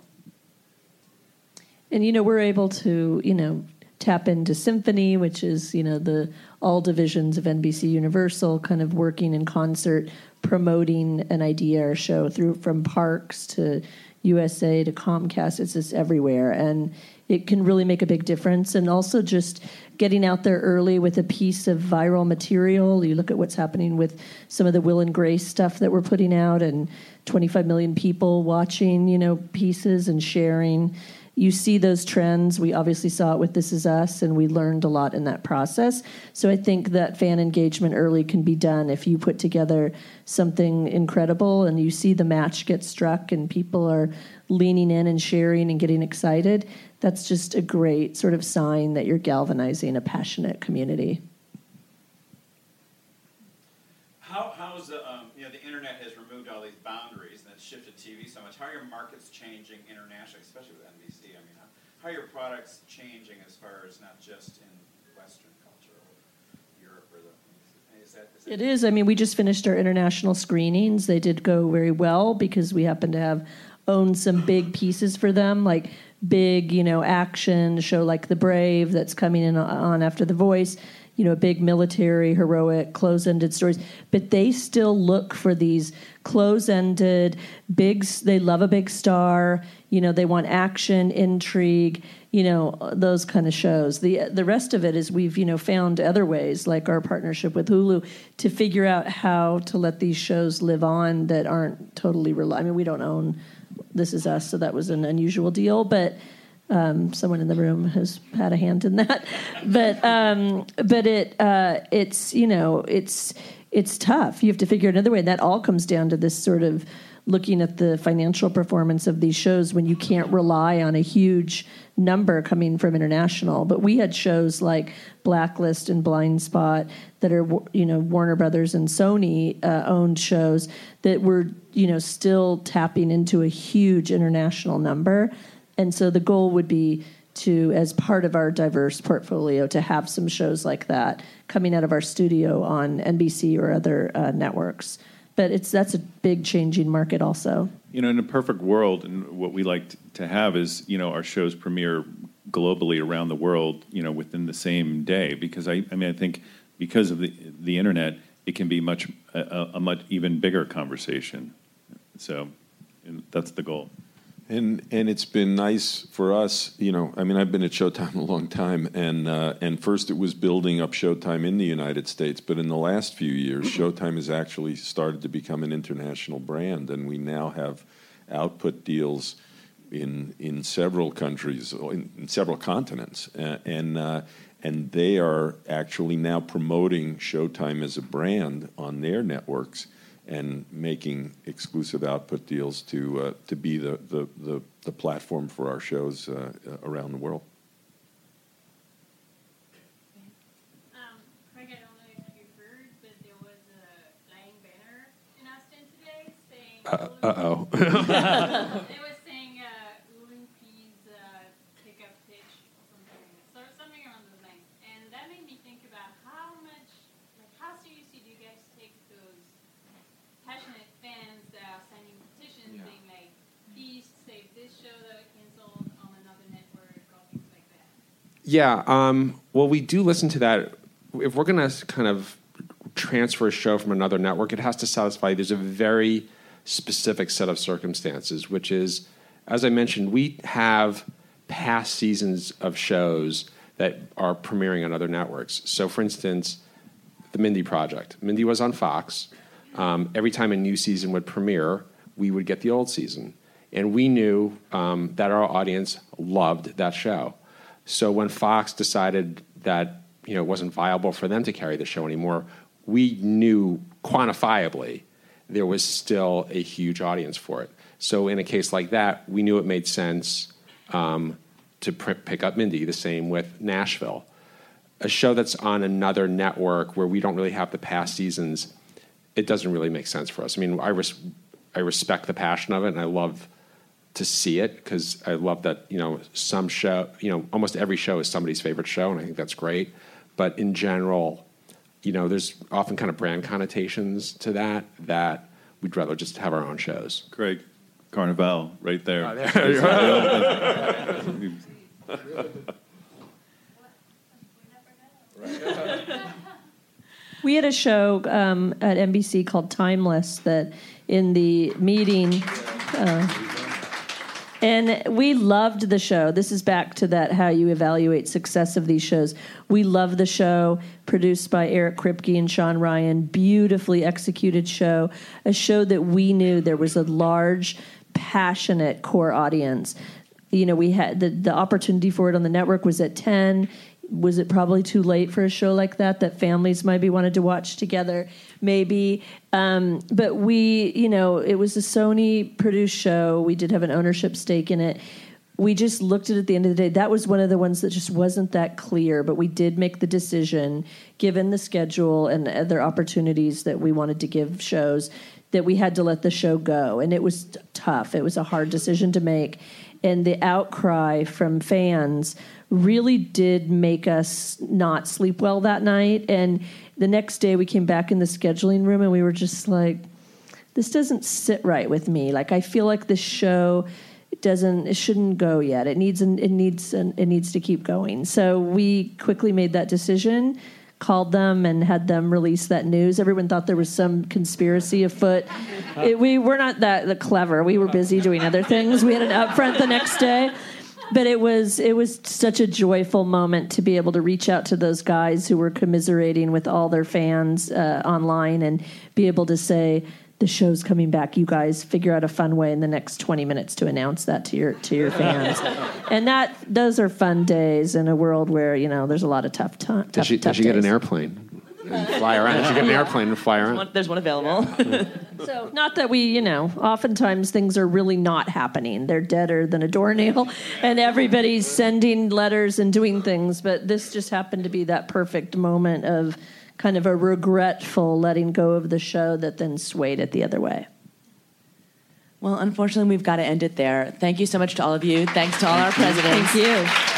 And you know, we're able to, you know, tap into Symphony, which is, you know, the all divisions of NBC Universal kind of working in concert, promoting an idea or show through from parks to USA to Comcast. It's just everywhere. And it can really make a big difference. And also just getting out there early with a piece of viral material. You look at what's happening with some of the Will and Grace stuff that we're putting out and 25 million people watching, you know, pieces and sharing you see those trends. We obviously saw it with This Is Us, and we learned a lot in that process. So I think that fan engagement early can be done if you put together something incredible and you see the match get struck and people are leaning in and sharing and getting excited. That's just a great sort of sign that you're galvanizing a passionate community. How, how's the, um, you know, the internet has removed all these boundaries and it's shifted TV so much. How are your markets changing internationally, especially with NBC? I mean, how, your products changing as far as not just in Western culture or Europe or the, is that, is that It is. I mean, we just finished our international screenings. They did go very well because we happen to have owned some big pieces for them, like big, you know, action show like The Brave that's coming in on after The Voice. you know big military heroic close-ended stories but they still look for these close-ended big they love a big star you know they want action intrigue you know those kind of shows. The the rest of it is we've you know found other ways like our partnership with Hulu to figure out how to let these shows live on that aren't totally rely I mean we don't own this is us so that was an unusual deal but um, someone in the room has had a hand in that, but um, but it uh, it's you know it's it's tough. You have to figure another way, and that all comes down to this sort of looking at the financial performance of these shows when you can't rely on a huge number coming from international. But we had shows like Blacklist and Blindspot that are you know Warner Brothers and Sony uh, owned shows that were you know still tapping into a huge international number and so the goal would be to, as part of our diverse portfolio, to have some shows like that coming out of our studio on NBC or other uh, networks. But it's that's a big changing market, also. You know, in a perfect world, and what we like to have is, you know, our shows premiere globally around the world, you know, within the same day. Because I, I mean, I think because of the the internet, it can be much a, a much even bigger conversation. So, that's the goal. And and it's been nice for us, you know. I mean, I've been at Showtime a long time, and uh, and first it was building up Showtime in the United States, but in the last few years, Showtime has actually started to become an international brand, and we now have output deals in in several countries, in, in several continents, uh, and uh, and they are actually now promoting Showtime as a brand on their networks and making exclusive output deals to uh, to be the, the, the, the, platform for our shows uh, around the world. Um, Craig, I don't know if you heard, but there was a flying banner in Austin today saying. Uh oh. it was saying uh, Olympi's uh, pickup pitch or something, so something along those lines, and that made me think about how much, like, how seriously do you guys take those passionate fans that are signing petitions Yeah. saying like, please save this show that was canceled on another network or things like that. Yeah. Um, well, we do listen to that. If we're going to kind of transfer a show from another network, it has to satisfy. There's a very specific set of circumstances, which is, as I mentioned, we have past seasons of shows that are premiering on other networks. So, for instance, the Mindy Project. Mindy was on Fox. Um, every time a new season would premiere, we would get the old season. And we knew um, that our audience loved that show. So when Fox decided that you know, it wasn't viable for them to carry the show anymore, we knew quantifiably there was still a huge audience for it. So in a case like that, we knew it made sense um, to pr- pick up Mindy. The same with Nashville. A show that's on another network where we don't really have the past seasons, it doesn't really make sense for us. I mean, I, res- I respect the passion of it, and I love to see it because I love that you know some show, you know, almost every show is somebody's favorite show, and I think that's great. But in general, you know, there's often kind of brand connotations to that that we'd rather just have our own shows. Craig, Carnival, right there. Oh, there We had a show um, at NBC called Timeless that in the meeting. Uh, and we loved the show. This is back to that how you evaluate success of these shows. We love the show, produced by Eric Kripke and Shawn Ryan. Beautifully executed show. A show that we knew there was a large, passionate core audience. You know, we had the, the opportunity for it on the network was at 10 was it probably too late for a show like that that families might be wanted to watch together? Maybe. Um, but we you know it was a sony produced show. We did have an ownership stake in it. We just looked at it at the end of the day. That was one of the ones that just wasn't that clear but we did make the decision given the schedule and other opportunities that we wanted to give shows that we had to let the show go. And it was tough. It was a hard decision to make. And the outcry from fans really did make us not sleep well that night. And the next day we came back in the scheduling room and we were just like, this doesn't sit right with me. Like I feel like this show doesn't it shouldn't go yet. It needs an, it needs an, it needs to keep going. So we quickly made that decision. called them and had them release that news. Everyone thought there was some conspiracy afoot. It, we were not that, that clever. We were busy doing other things. We had an upfront the next day. But it was it was such a joyful moment to be able to reach out to those guys who were commiserating with all their fans uh, online and be able to say the show's coming back. You guys figure out a fun way in the next twenty minutes to announce that to your to your fans, and that those are fun days in a world where you know there's a lot of tough time. Does she, does she get an airplane and fly around? Does she get an airplane and fly around? One- There's one available. So, not that we, you know, oftentimes things are really not happening. They're deader than a doornail, and everybody's sending letters and doing things. But this just happened to be that perfect moment of kind of a regretful letting go of the show that then swayed it the other way. well, unfortunately, we've got to end it there. Thank you so much to all of you. Thanks to all our presidents. Thank you.